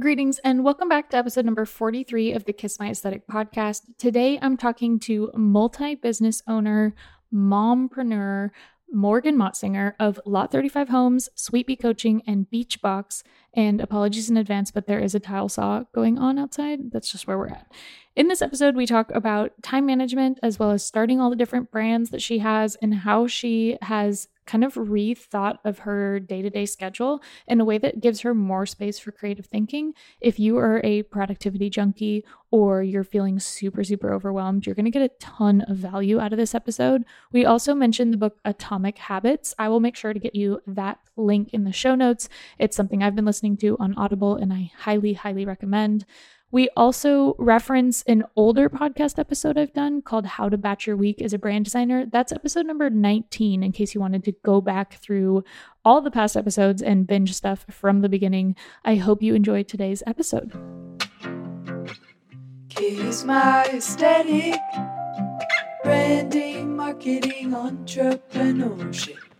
Greetings and welcome back to episode number 43 of the Kiss My Aesthetic podcast. Today I'm talking to multi business owner, mompreneur, Morgan Motzinger of Lot 35 Homes, Sweet Bee Coaching, and Beachbox. And apologies in advance, but there is a tile saw going on outside. That's just where we're at. In this episode, we talk about time management as well as starting all the different brands that she has and how she has kind of rethought of her day-to-day schedule in a way that gives her more space for creative thinking. If you are a productivity junkie or you're feeling super super overwhelmed, you're going to get a ton of value out of this episode. We also mentioned the book Atomic Habits. I will make sure to get you that link in the show notes. It's something I've been listening to on Audible and I highly highly recommend. We also reference an older podcast episode I've done called How to Batch Your Week as a Brand Designer. That's episode number 19, in case you wanted to go back through all the past episodes and binge stuff from the beginning. I hope you enjoyed today's episode. My aesthetic, branding, marketing, entrepreneurship.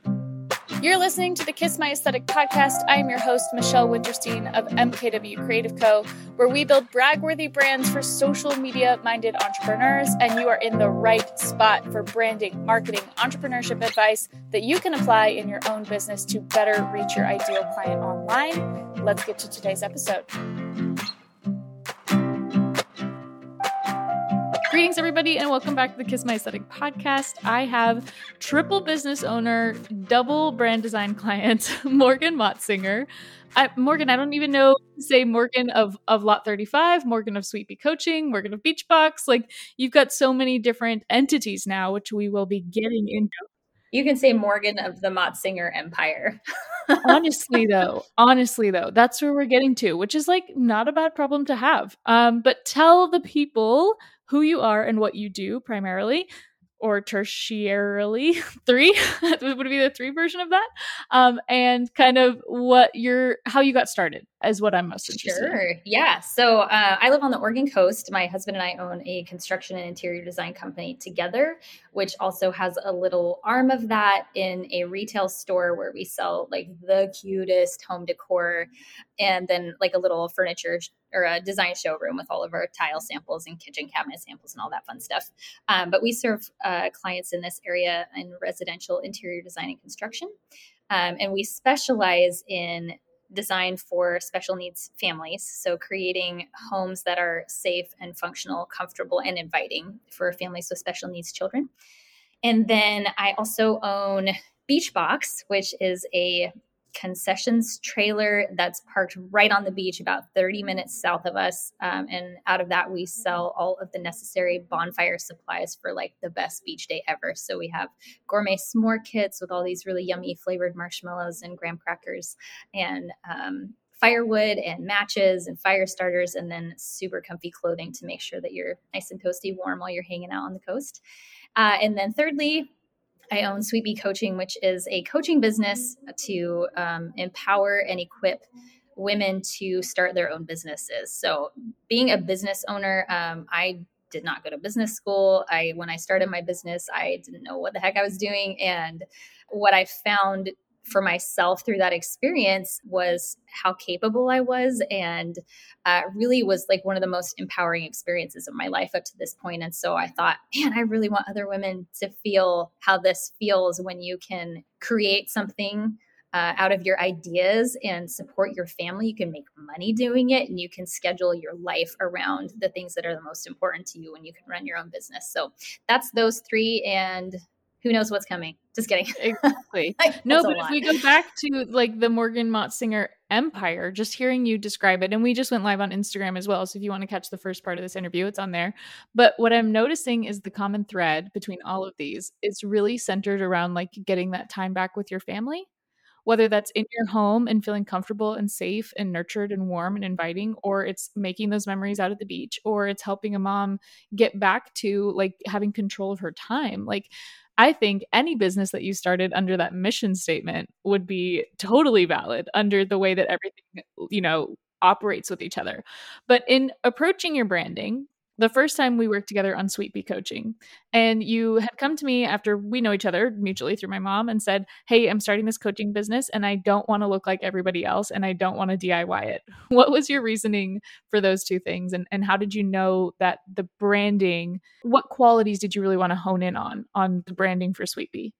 You're listening to the Kiss My Aesthetic podcast. I am your host, Michelle Winterstein of MKW Creative Co., where we build brag-worthy brands for social media minded entrepreneurs. And you are in the right spot for branding, marketing, entrepreneurship advice that you can apply in your own business to better reach your ideal client online. Let's get to today's episode. Greetings, everybody, and welcome back to the Kiss My Aesthetic podcast. I have triple business owner, double brand design client, Morgan Motzinger. I, Morgan, I don't even know say Morgan of of Lot 35, Morgan of Sweet Bee Coaching, Morgan of Beachbox. Like you've got so many different entities now, which we will be getting into. You can say Morgan of the Motzinger Empire. honestly though, honestly though, that's where we're getting to, which is like not a bad problem to have. Um, but tell the people who you are and what you do primarily or tertiarily three would be the three version of that um, and kind of what your how you got started is what i'm most interested sure in. yeah so uh, i live on the oregon coast my husband and i own a construction and interior design company together which also has a little arm of that in a retail store where we sell like the cutest home decor and then like a little furniture or a design showroom with all of our tile samples and kitchen cabinet samples and all that fun stuff. Um, but we serve uh, clients in this area in residential interior design and construction. Um, and we specialize in design for special needs families. So, creating homes that are safe and functional, comfortable, and inviting for families with special needs children. And then I also own Beachbox, which is a concessions trailer that's parked right on the beach, about 30 minutes south of us. Um, and out of that, we sell all of the necessary bonfire supplies for like the best beach day ever. So we have gourmet s'more kits with all these really yummy flavored marshmallows and graham crackers and um, firewood and matches and fire starters, and then super comfy clothing to make sure that you're nice and toasty warm while you're hanging out on the coast. Uh, and then thirdly, I own Sweet Bee Coaching, which is a coaching business to um, empower and equip women to start their own businesses. So, being a business owner, um, I did not go to business school. I when I started my business, I didn't know what the heck I was doing, and what I found for myself through that experience was how capable I was and uh, really was like one of the most empowering experiences of my life up to this point. And so I thought, man, I really want other women to feel how this feels when you can create something uh, out of your ideas and support your family. You can make money doing it and you can schedule your life around the things that are the most important to you when you can run your own business. So that's those three. And who knows what's coming. Just kidding. Exactly. like, no, but if we go back to like the Morgan Motzinger empire, just hearing you describe it, and we just went live on Instagram as well. So if you want to catch the first part of this interview, it's on there. But what I'm noticing is the common thread between all of these It's really centered around like getting that time back with your family whether that's in your home and feeling comfortable and safe and nurtured and warm and inviting, or it's making those memories out at the beach, or it's helping a mom get back to like having control of her time. Like, I think any business that you started under that mission statement would be totally valid under the way that everything, you know, operates with each other. But in approaching your branding, the first time we worked together on Sweet Bee coaching. And you had come to me after we know each other mutually through my mom and said, Hey, I'm starting this coaching business and I don't want to look like everybody else and I don't want to DIY it. What was your reasoning for those two things? And, and how did you know that the branding, what qualities did you really want to hone in on, on the branding for Sweet Bee?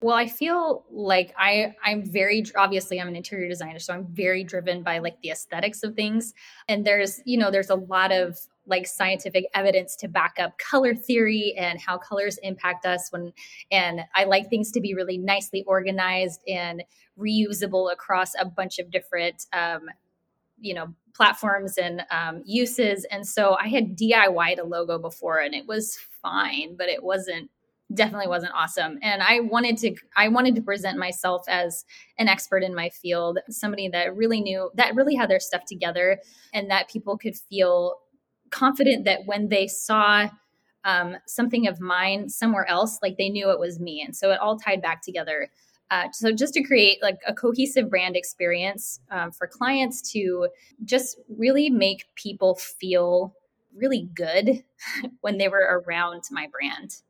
Well, I feel like I I'm very obviously I'm an interior designer, so I'm very driven by like the aesthetics of things. And there's, you know, there's a lot of like scientific evidence to back up color theory and how colors impact us when and I like things to be really nicely organized and reusable across a bunch of different um, you know platforms and um, uses. And so i had diy'd a logo before and it was fine but it wasn't definitely wasn't awesome. And i wanted to i wanted to present myself as an expert in my field somebody that really knew that really had their stuff together and that people could feel confident that when they saw um, something of mine somewhere else like they knew it was me. And so it all tied back together. Uh, so just to create like a cohesive brand experience um, for clients to just really make people feel really good when they were around my brand.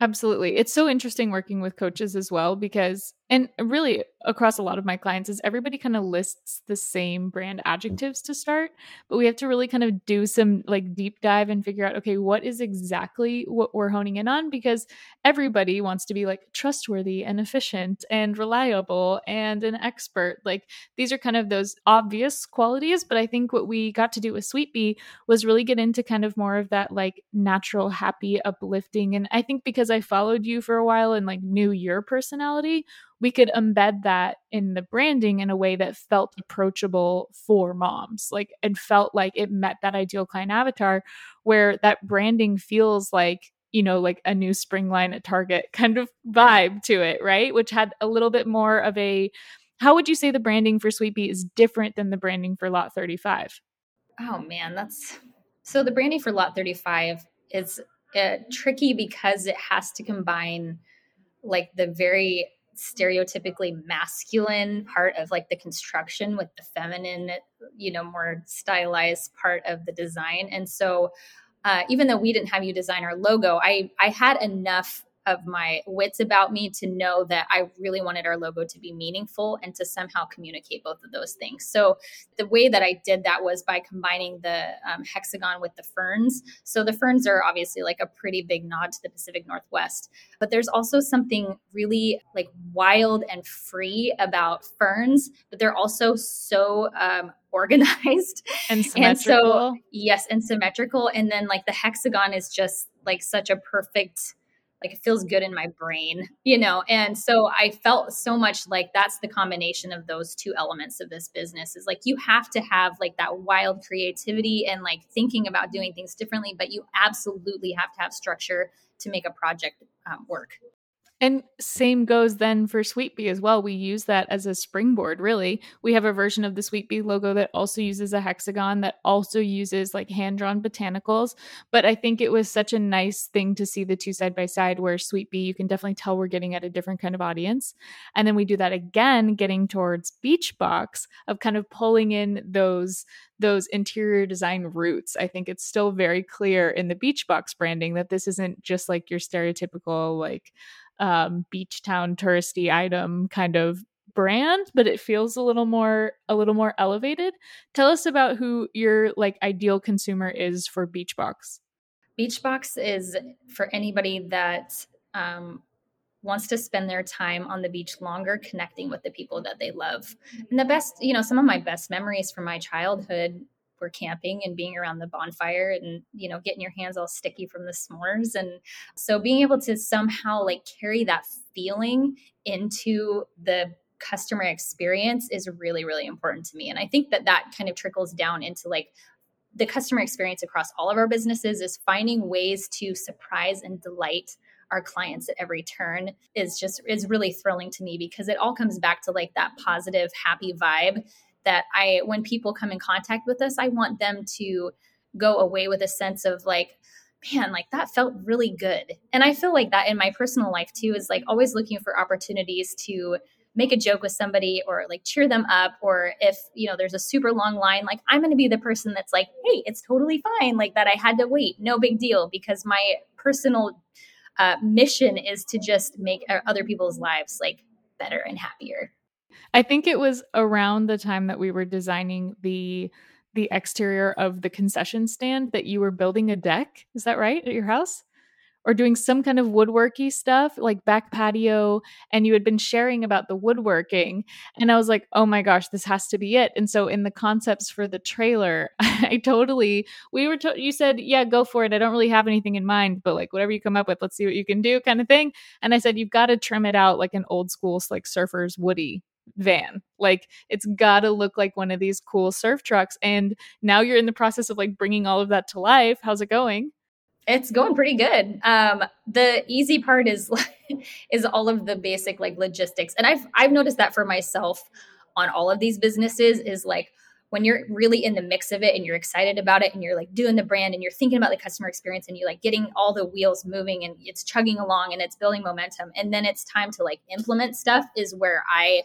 Absolutely. It's so interesting working with coaches as well because and really across a lot of my clients is everybody kind of lists the same brand mm. adjectives to start but we have to really kind of do some like deep dive and figure out okay what is exactly what we're honing in on? Because everybody wants to be like trustworthy and efficient and reliable and an expert. Like these are kind of those obvious qualities but i think what we got to do with sweet bee was really get into kind of more of that like natural happy uplifting. And i think because i followed you for a while and like knew your personality we could embed that in the branding in a way that felt approachable for moms like and felt like it met that ideal client avatar where that branding feels like you know like a new spring line at target kind of vibe to it right? Which had a little bit more of a how would you say the branding for sweet is different than the branding for lot 35 oh man that's so the branding for lot 35 is uh, tricky because it has to combine like the very stereotypically masculine part of like the construction with the feminine you know more stylized part of the design. And so uh, even though we didn't have you design our logo i i had enough of my wits about me to know that I really wanted our logo to be meaningful and to somehow communicate both of those things. So the way that I did that was by combining the um, hexagon with the ferns. So the ferns are obviously like a pretty big nod to the Pacific Northwest, but there's also something really like wild and free about ferns, but they're also so um, organized and symmetrical. And so, yes, and symmetrical. And then like the hexagon is just like such a perfect like it feels good in my brain, you know? And so I felt so much like that's the combination of those two elements of this business is like you have to have like that wild creativity and like thinking about doing things differently, but you absolutely have to have structure to make a project um, work. And same goes then for Sweet Bee as well. We use that as a springboard, really. We have a version of the Sweet Bee logo that also uses a hexagon, that also uses like hand drawn botanicals. But I think it was such a nice thing to see the two side by side where Sweet Bee, you can definitely tell we're getting at a different kind of audience. And then we do that again, getting towards Beach Box of kind of pulling in those those interior design roots. I think it's still very clear in the Beach Box branding that this isn't just like your stereotypical like um, beach town touristy item kind of brand but it feels a little more a little more elevated. Tell us about who your like ideal consumer is for beachbox. Beachbox is for anybody that um, wants to spend their time on the beach longer connecting with the people that they love. And the best you know some of my best memories from my childhood were camping and being around the bonfire and you know getting your hands all sticky from the s'mores. And so being able to somehow like carry that feeling into the customer experience is really really important to me. And i think that that kind of trickles down into like the customer experience across all of our businesses is finding ways to surprise and delight our clients at every turn is just is really thrilling to me because it all comes back to like that positive happy vibe that I, when people come in contact with us, I want them to go away with a sense of like, man, like that felt really good. And I feel like that in my personal life too is like always looking for opportunities to make a joke with somebody or like cheer them up or if you know there's a super long line like i'm going to be the person that's like hey it's totally fine like that i had to wait no big deal because my personal uh, mission is to just make other people's lives like better and happier i think it was around the time that we were designing the the exterior of the concession stand that you were building a deck is that right at your house? Or doing some kind of woodworky stuff like back patio and you had been sharing about the woodworking and i was like oh my gosh this has to be it. And so in the concepts for the trailer i totally we were to- you said yeah go for it i don't really have anything in mind but like whatever you come up with let's see what you can do kind of thing. And i said you've got to trim it out like an old school like surfers woody van. Like it's got to look like one of these cool surf trucks. And now you're in the process of like bringing all of that to life. How's it going? It's going pretty good. Um, the easy part is is all of the basic like logistics, and I've I've noticed that for myself on all of these businesses is like when you're really in the mix of it and you're excited about it and you're like doing the brand and you're thinking about the customer experience and you're like getting all the wheels moving and it's chugging along and it's building momentum and then it's time to like implement stuff is where I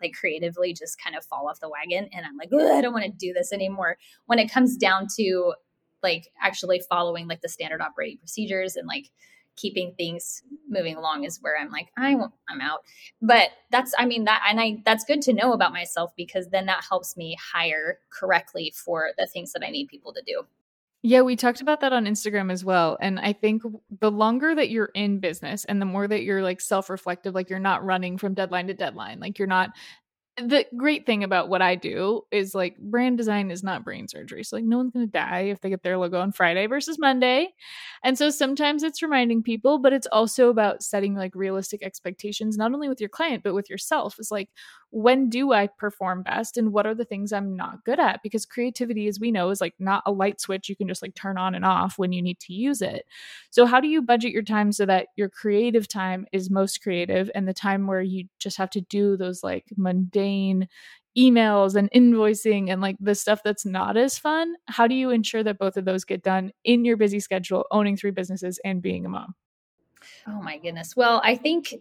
like creatively just kind of fall off the wagon and I'm like, I don't want to do this anymore. When it comes down to like actually following like the standard operating procedures and like keeping things moving along is where I'm like, I won't, I'm out. But that's, I mean, that, and I, that's good to know about myself because then that helps me hire correctly for the things that I need people to do. Yeah, we talked about that on Instagram as well. And I think the longer that you're in business and the more that you're like self reflective, like you're not running from deadline to deadline, like you're not the great thing about what I do is like brand design is not brain surgery. So like no one's going to die if they get their logo on Friday versus Monday. And so sometimes it's reminding people, but it's also about setting like realistic expectations not only with your client but with yourself. It's like when do I perform best and what are the things I'm not good at? Because creativity, as we know, is like not a light switch you can just like turn on and off when you need to use it. So, how do you budget your time so that your creative time is most creative and the time where you just have to do those like mundane emails and invoicing and like the stuff that's not as fun? How do you ensure that both of those get done in your busy schedule, owning three businesses and being a mom? Oh my goodness. Well, I think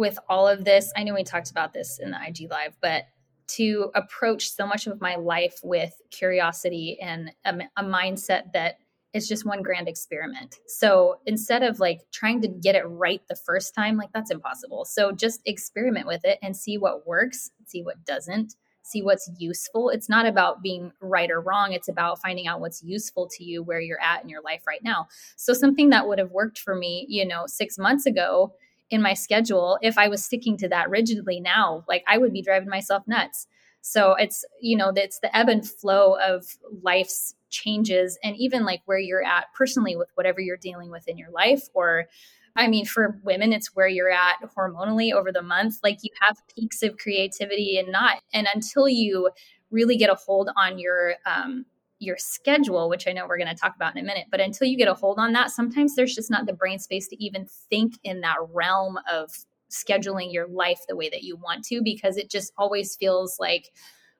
with all of this, I know we talked about this in the IG Live, but to approach so much of my life with curiosity and a, a mindset that it's just one grand experiment. So instead of like trying to get it right the first time, like that's impossible. So just experiment with it and see what works, see what doesn't, see what's useful. It's not about being right or wrong. It's about finding out what's useful to you where you're at in your life right now. So something that would have worked for me, you know, six months ago in my schedule if i was sticking to that rigidly now like i would be driving myself nuts so it's you know it's the ebb and flow of life's changes and even like where you're at personally with whatever you're dealing with in your life or I mean, for women, it's where you're at hormonally over the month. Like you have peaks of creativity and not. And until you really get a hold on your um, your schedule, which I know we're going to talk about in a minute, but until you get a hold on that, sometimes there's just not the brain space to even think in that realm of scheduling your life the way that you want to because it just always feels like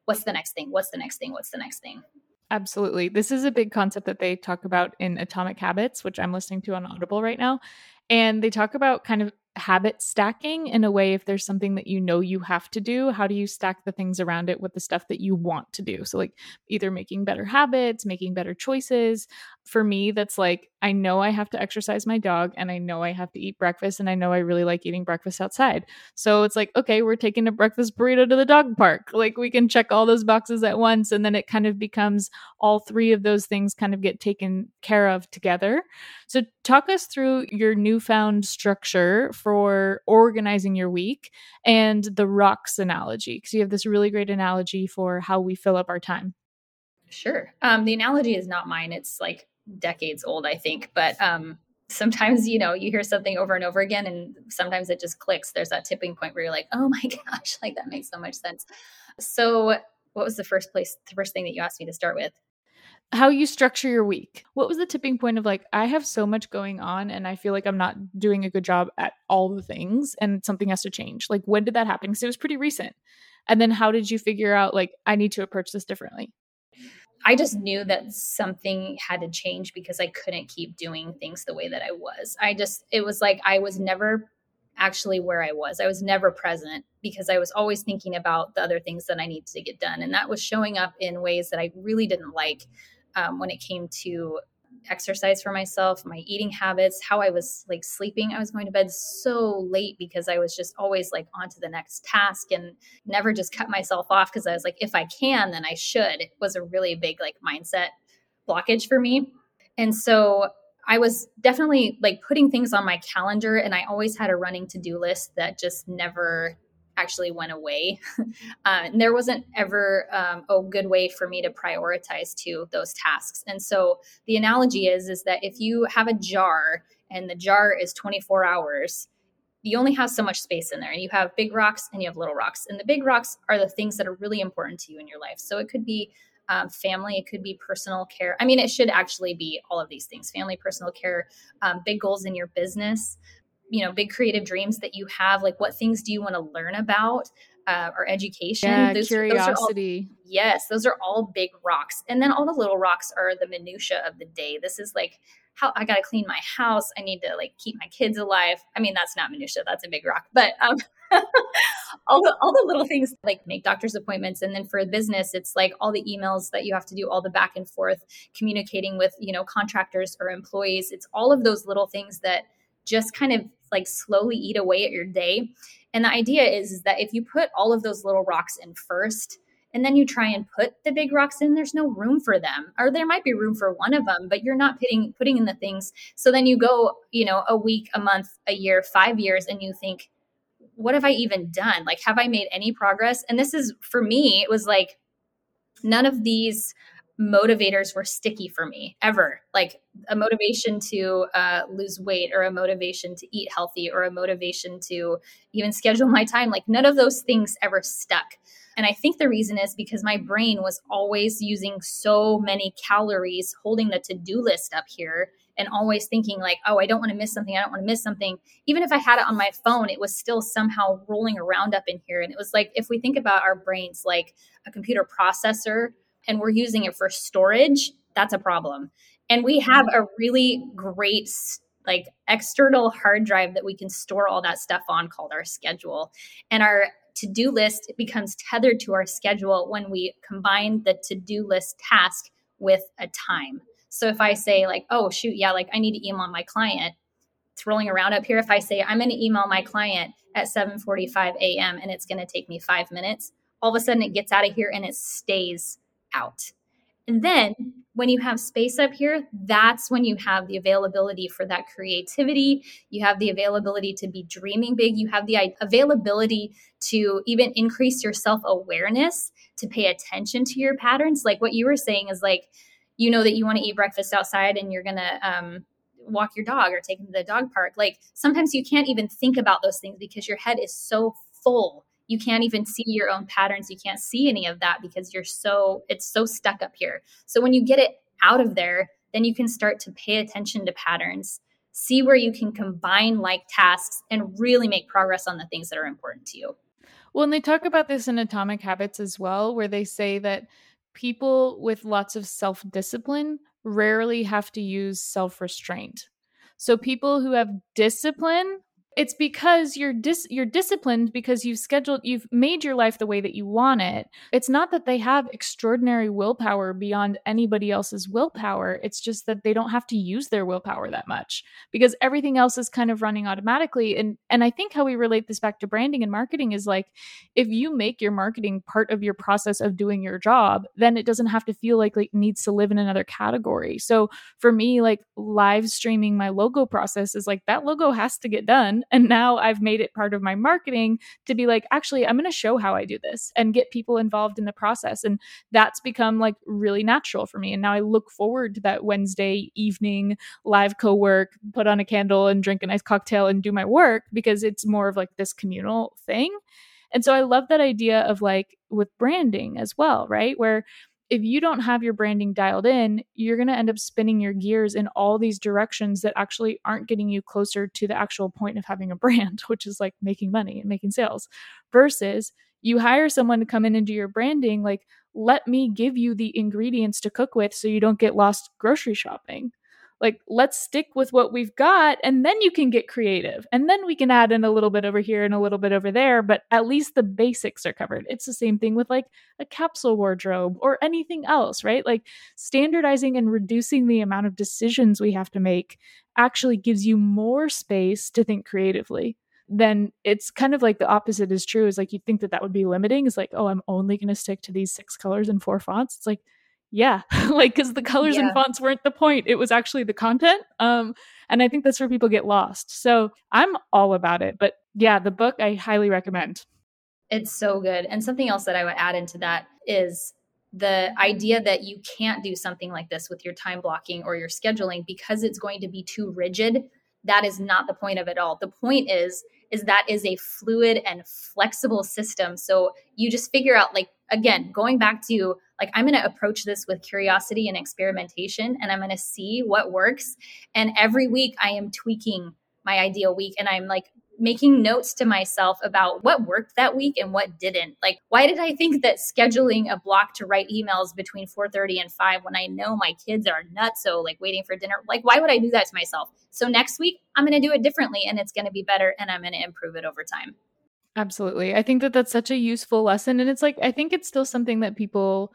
what's the next thing? What's the next thing? What's the next thing? Absolutely. This is a big concept that they talk about in Atomic Habits, which I'm listening to on Audible right now. And they talk about kind of habit stacking in a way if there's something that you know you have to do how do you stack the things around it with the stuff that you want to do so like either making better habits making better choices for me that's like I know I have to exercise my dog and I know I have to eat breakfast and I know I really like eating breakfast outside. So it's like, okay, we're taking a breakfast burrito to the dog park. Like we can check all those boxes at once and then it kind of becomes all three of those things kind of get taken care of together. So talk us through your newfound structure for organizing your week and the rocks analogy because you have this really great analogy for how we fill up our time. Sure. Um, the analogy is not mine. It's like decades old, I think. But um, sometimes, you know, you hear something over and over again, and sometimes it just clicks. There's that tipping point where you're like, oh my gosh, like that makes so much sense. So, what was the first place, the first thing that you asked me to start with? How you structure your week. What was the tipping point of like, I have so much going on and I feel like I'm not doing a good job at all the things and something has to change? Like, when did that happen? Because it was pretty recent. And then how did you figure out, like, I need to approach this differently? I just knew that something had to change because I couldn't keep doing things the way that I was. I just, it was like I was never actually where I was. I was never present because I was always thinking about the other things that I needed to get done. And that was showing up in ways that I really didn't like um, when it came to exercise for myself, my eating habits, how I was like sleeping. I was going to bed so late because I was just always like on to the next task and never just cut myself off because I was like, if I can, then I should. It was a really big like mindset blockage for me. And so I was definitely like putting things on my calendar and I always had a running to-do list that just never actually went away. um, and there wasn't ever um, a good way for me to prioritize to those tasks. And so the analogy is is that if you have a jar and the jar is 24 hours, you only have so much space in there. You have big rocks and you have little rocks. And the big rocks are the things that are really important to you in your life. So it could be um, family it could be personal care. I mean it should actually be all of these things family personal care um, big goals in your business you know big creative dreams that you have like what things do you want to learn about uh, or education? Yeah, those, curiosity those all, yes those are all big rocks. And then all the little rocks are the minutia of the day. This is like how i gotta clean my house i need to like keep my kids alive. I mean that's not minutia that's a big rock but um all the all the little things like make doctor's appointments. And then for business it's like all the emails that you have to do all the back and forth communicating with you know contractors or employees. It's all of those little things that just kind of like slowly eat away at your day. And the idea is, is that if you put all of those little rocks in first, and then you try and put the big rocks in there's no room for them. Or there might be room for one of them but you're not putting putting in the things. So then you go you know a week a month a year 5 years and you think what have i even done? Like have i made any progress? And this is for me it was like none of these motivators were sticky for me ever. Like a motivation to uh, lose weight or a motivation to eat healthy or a motivation to even schedule my time like none of those things ever stuck. And i think the reason is because my brain was always using so many calories holding the to-do list up here and always thinking like oh i don't want to miss something i don't want to miss something. Even if i had it on my phone it was still somehow rolling around up in here. And it was like if we think about our brains like a computer processor and we're using it for storage, that's a problem. And we have a really great like external hard drive that we can store all that stuff on called our schedule. And our to-do list becomes tethered to our schedule when we combine the to-do list task with a time. So if I say like, oh shoot, yeah, like I need to email my client, it's rolling around up here. If I say I'm going to email my client at 7:45 a.m. and it's going to take me 5 minutes, all of a sudden it gets out of here and it stays out. And then when you have space up here, that's when you have the availability for that creativity. You have the availability to be dreaming big. You have the availability to even increase your self awareness, to pay attention to your patterns. Like what you were saying is like, you know that you want to eat breakfast outside and you're going to, um, walk your dog or take him to the dog park. Like sometimes you can't even think about those things because your head is so full you can't even see your own patterns. You can't see any of that because you're so it's so stuck up here. So when you get it out of there then you can start to pay attention to patterns see where you can combine like tasks and really make progress on the things that are important to you. Well and they talk about this in atomic habits as well where they say that people with lots of self-discipline rarely have to use self-restraint. So people who have discipline it's because you're dis- you're disciplined because you've scheduled you've made your life the way that you want it. It's not that they have extraordinary willpower beyond anybody else's willpower. It's just that they don't have to use their willpower that much because everything else is kind of running automatically. And and i think how we relate this back to branding and marketing is like if you make your marketing part of your process of doing your job then it doesn't have to feel like, like it needs to live in another category. So for me like live streaming my logo process is like that logo has to get done and now I've made it part of my marketing to be like, actually, I'm going to show how I do this and get people involved in the process. And that's become like really natural for me. And now I look forward to that Wednesday evening live co work, put on a candle and drink a nice cocktail and do my work because it's more of like this communal thing. And so I love that idea of like with branding as well, right? Where if you don't have your branding dialed in, you're going to end up spinning your gears in all these directions that actually aren't getting you closer to the actual point of having a brand, which is like making money and making sales. Versus you hire someone to come in and do your branding, like, let me give you the ingredients to cook with so you don't get lost grocery shopping. Like let's stick with what we've got and then you can get creative and then we can add in a little bit over here and a little bit over there but at least the basics are covered. It's the same thing with like a capsule wardrobe or anything else right? Like standardizing and reducing the amount of decisions we have to make actually gives you more space to think creatively. Then it's kind of like the opposite is true is like you think that that would be limiting. Is like oh i'm only going to stick to these six colors and four fonts. It's like yeah like because the colors yeah. and fonts weren't the point it was actually the content um and i think that's where people get lost so i'm all about it but yeah the book i highly recommend it's so good and something else that i would add into that is the idea that you can't do something like this with your time blocking or your scheduling because it's going to be too rigid that is not the point of it all the point is is that is a fluid and flexible system. So you just figure out like again going back to like i'm going to approach this with curiosity and experimentation and i'm going to see what works. And every week i am tweaking my ideal week and i'm like making notes to myself about what worked that week and what didn't like why did i think that scheduling a block to write emails between 4.30 and 5 when i know my kids are nuts so like waiting for dinner like why would i do that to myself so next week i'm going to do it differently and it's going to be better and i'm going to improve it over time Absolutely. I think that that's such a useful lesson. And it's like, I think it's still something that people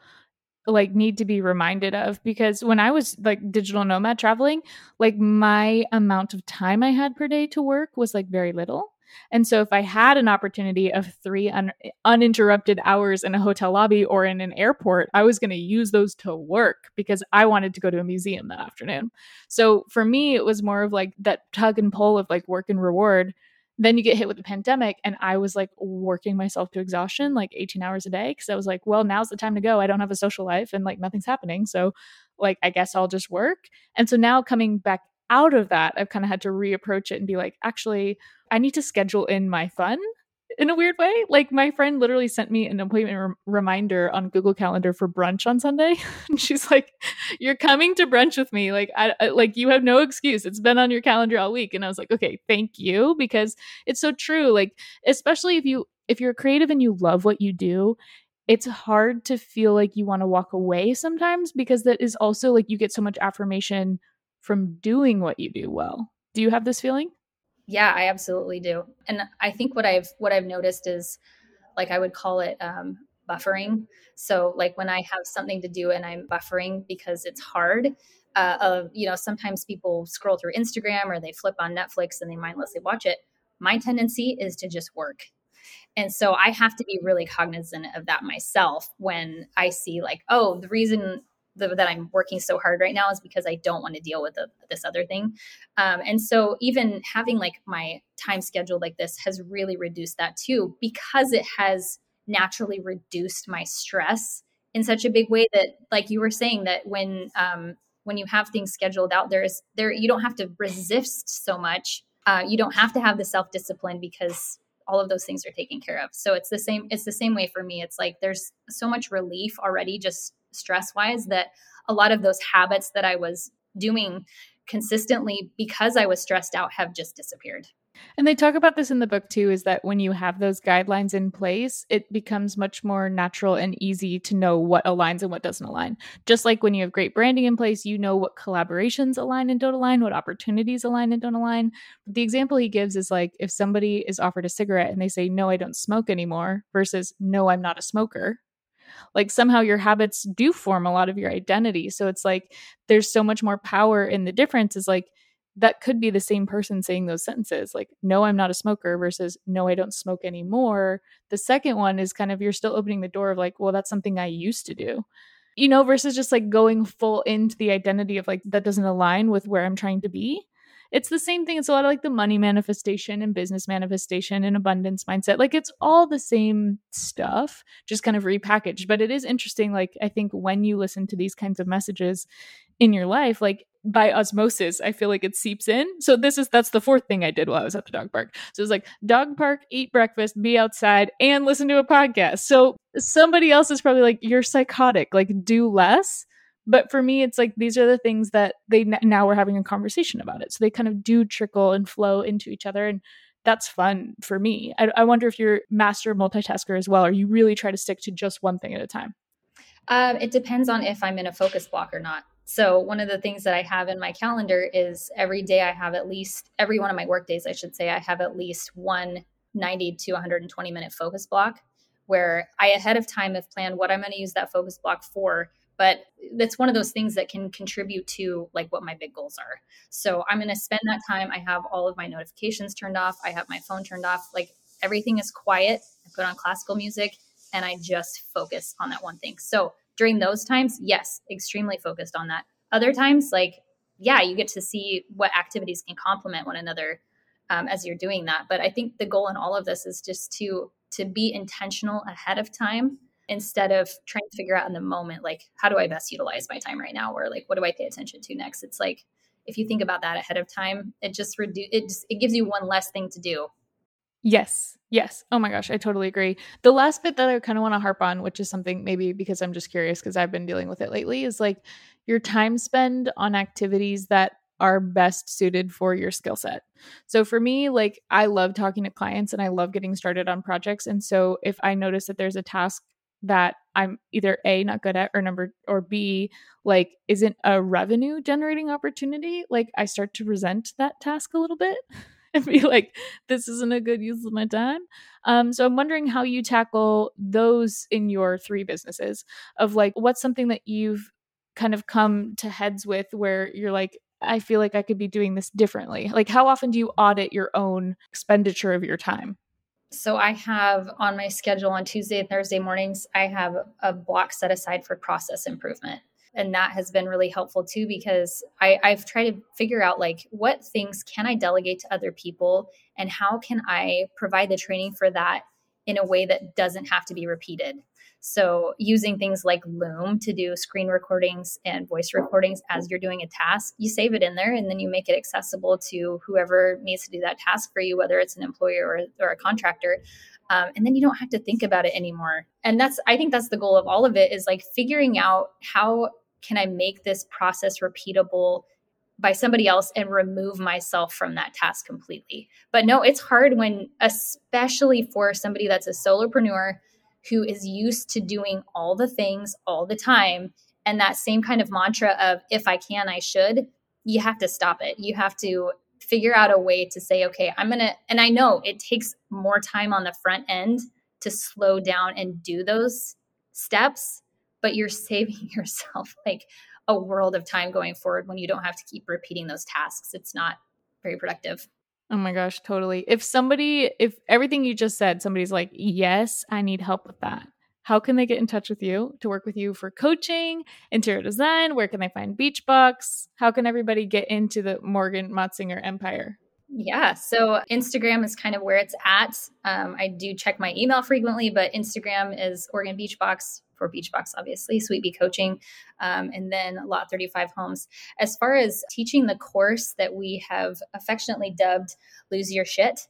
like need to be reminded of because when I was like digital nomad traveling, like my amount of time I had per day to work was like very little. And so if I had an opportunity of three un- uninterrupted hours in a hotel lobby or in an airport, I was going to use those to work because I wanted to go to a museum that afternoon. So for me, it was more of like that tug and pull of like work and reward then you get hit with the pandemic and i was like working myself to exhaustion like 18 hours a day because i was like well now's the time to go. I don't have a social life and like nothing's happening so like i guess i'll just work. And so now coming back out of that i've kind of had to reapproach it and be like actually i need to schedule in my fun in a weird way. Like my friend literally sent me an appointment re- reminder on Google Calendar for brunch on Sunday, and she's like, "You're coming to brunch with me. Like, I, I, like you have no excuse. It's been on your calendar all week." And I was like, "Okay, thank you," because it's so true. Like, especially if you if you're creative and you love what you do. It's hard to feel like you want to walk away sometimes because that is also like you get so much affirmation from doing what you do well. Do you have this feeling? Yeah, I absolutely do. And I think what I've what I've noticed is like I would call it um, buffering. So like when I have something to do and I'm buffering because it's hard. Uh, uh, you know, sometimes people scroll through Instagram or they flip on Netflix and they mindlessly watch it. My tendency is to just work. And so I have to be really cognizant of that myself when I see, like, oh, the reason the, that I'm working so hard right now is because I don't want to deal with the, this other thing. Um, and so even having like my time scheduled like this has really reduced that too, because it has naturally reduced my stress in such a big way that, like you were saying, that when um, when you have things scheduled out, there is there you don't have to resist so much. Uh, you don't have to have the self discipline because all of those things are taken care of. So it's the same. It's the same way for me. It's like there's so much relief already just stress wise that a lot of those habits that I was doing consistently because I was stressed out have just disappeared. And they talk about this in the book too is that when you have those guidelines in place, it becomes much more natural and easy to know what aligns and what doesn't align. Just like when you have great branding in place, you know what collaborations align and don't align, what opportunities align and don't align. But The example he gives is like if somebody is offered a cigarette and they say, No, I don't smoke anymore, versus No, I'm not a smoker like somehow your habits do form a lot of your identity. So it's like there's so much more power in the difference is like that could be the same person saying those sentences like no i'm not a smoker versus no i don't smoke anymore. The second one is kind of you're still opening the door of like well that's something i used to do you know versus just like going full into the identity of like that doesn't align with where i'm trying to be it's the same thing. It's a lot of like the money manifestation and business manifestation and abundance mindset. Like it's all the same stuff, just kind of repackaged. But it is interesting. Like, I think when you listen to these kinds of messages in your life, like by osmosis, I feel like it seeps in. So this is that's the fourth thing I did while I was at the dog park. So it's like dog park, eat breakfast, be outside, and listen to a podcast. So somebody else is probably like, you're psychotic, like do less but for me it's like these are the things that they now we're having a conversation about it so they kind of do trickle and flow into each other and that's fun for me I, I wonder if you're master multitasker as well or you really try to stick to just one thing at a time Um, it depends on if I'm in a focus block or not. So one of the things that I have in my calendar is every day I have at least every one of my work days, I should say, I have at least one 90 to 120 minute focus block where I ahead of time have planned what I'm going to use that focus block for. But that's one of those things that can contribute to like what my big goals are. So I'm going to spend that time. I have all of my notifications turned off. I have my phone turned off. Like everything is quiet. I put on classical music and I just focus on that one thing. So during those times, yes, extremely focused on that. Other times, like, yeah, you get to see what activities can complement one another um, as you're doing that. But I think the goal in all of this is just to to be intentional ahead of time instead of trying to figure out in the moment, like, how do I best utilize my time right now, or like, what do I pay attention to next? It's like if you think about that ahead of time, it just reduce it. Just, it gives you one less thing to do Yes. Yes. Oh my gosh, I totally agree. The last bit that I kind of want to harp on, which is something maybe because I'm just curious because I've been dealing with it lately, is like your time spend on activities that are best suited for your skill set. So for me, like I love talking to clients and I love getting started on projects. And so if I notice that there's a task that I'm either A, not good at, or number, or B, like isn't a revenue generating opportunity, like I start to resent that task a little bit. and be like, this isn't a good use of my time. Um, so I'm wondering how you tackle those in your three businesses of like, what's something that you've kind of come to heads with where you're like, I feel like I could be doing this differently. Like, how often do you audit your own expenditure of your time? So I have on my schedule on Tuesday and Thursday mornings, I have a block set aside for process improvement. And that has been really helpful too because I, i've tried to figure out like what things can i delegate to other people and how can i provide the training for that in a way that doesn't have to be repeated so using things like loom to do screen recordings and voice recordings as you're doing a task you save it in there and then you make it accessible to whoever needs to do that task for you whether it's an employer or, or a contractor um, and then you don't have to think about it anymore and that's i think that's the goal of all of it is like figuring out how can I make this process repeatable by somebody else and remove myself from that task completely? But no, it's hard when, especially for somebody that's a solopreneur who is used to doing all the things all the time. And that same kind of mantra of if I can, I should, you have to stop it. You have to figure out a way to say, okay, I'm going to, and I know it takes more time on the front end to slow down and do those steps but you're saving yourself like a world of time going forward when you don't have to keep repeating those tasks. It's not very productive. Oh my gosh, totally. If somebody, if everything you just said, somebody's like, yes, I need help with that. How can they get in touch with you to work with you for coaching, interior design? Where can they find Beachbox? How can everybody get into the Morgan Motsinger empire? Yeah, so Instagram is kind of where it's at. Um, I do check my email frequently, but Instagram is Oregon Beachbox for Beachbox, obviously, Sweet Bee Coaching, um, and then Lot 35 Homes. As far as teaching the course that we have affectionately dubbed Lose Your Shit,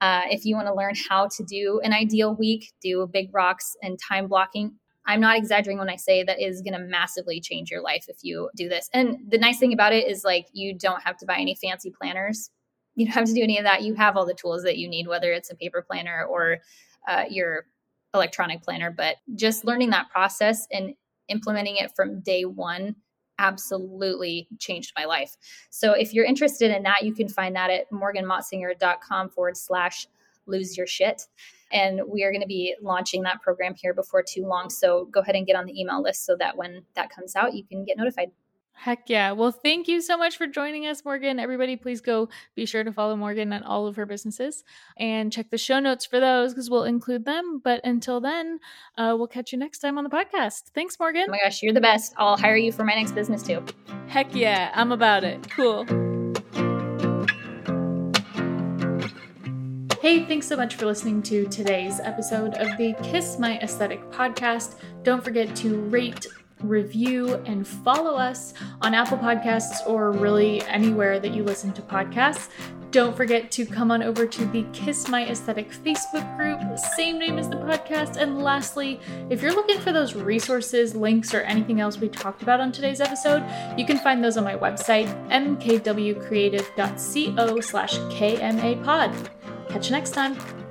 uh, if you want to learn how to do an ideal week, do big rocks and time blocking, I'm not exaggerating when I say that is going to massively change your life if you do this. And the nice thing about it is like you don't have to buy any fancy planners. You don't have to do any of that. You have all the tools that you need, whether it's a paper planner or uh, your electronic planner, but just learning that process and implementing it from day one absolutely changed my life. So if you're interested in that, you can find that at morganmotsinger.com forward slash lose your shit. And we are going to be launching that program here before too long. So go ahead and get on the email list so that when that comes out, you can get notified. Heck yeah. Well, thank you so much for joining us, Morgan. Everybody, please go be sure to follow Morgan on all of her businesses and check the show notes for those because we'll include them. But until then, uh, we'll catch you next time on the podcast. Thanks, Morgan. Oh my gosh, you're the best. I'll hire you for my next business too. Heck yeah. I'm about it. Cool. Hey, thanks so much for listening to today's episode of the Kiss My Aesthetic podcast. Don't forget to rate, review, and follow us on Apple Podcasts or really anywhere that you listen to podcasts. Don't forget to come on over to the Kiss My Aesthetic Facebook group, same name as the podcast. And lastly, if you're looking for those resources, links, or anything else we talked about on today's episode, you can find those on my website, mkwcreative.co slash kmapod. Catch you next time.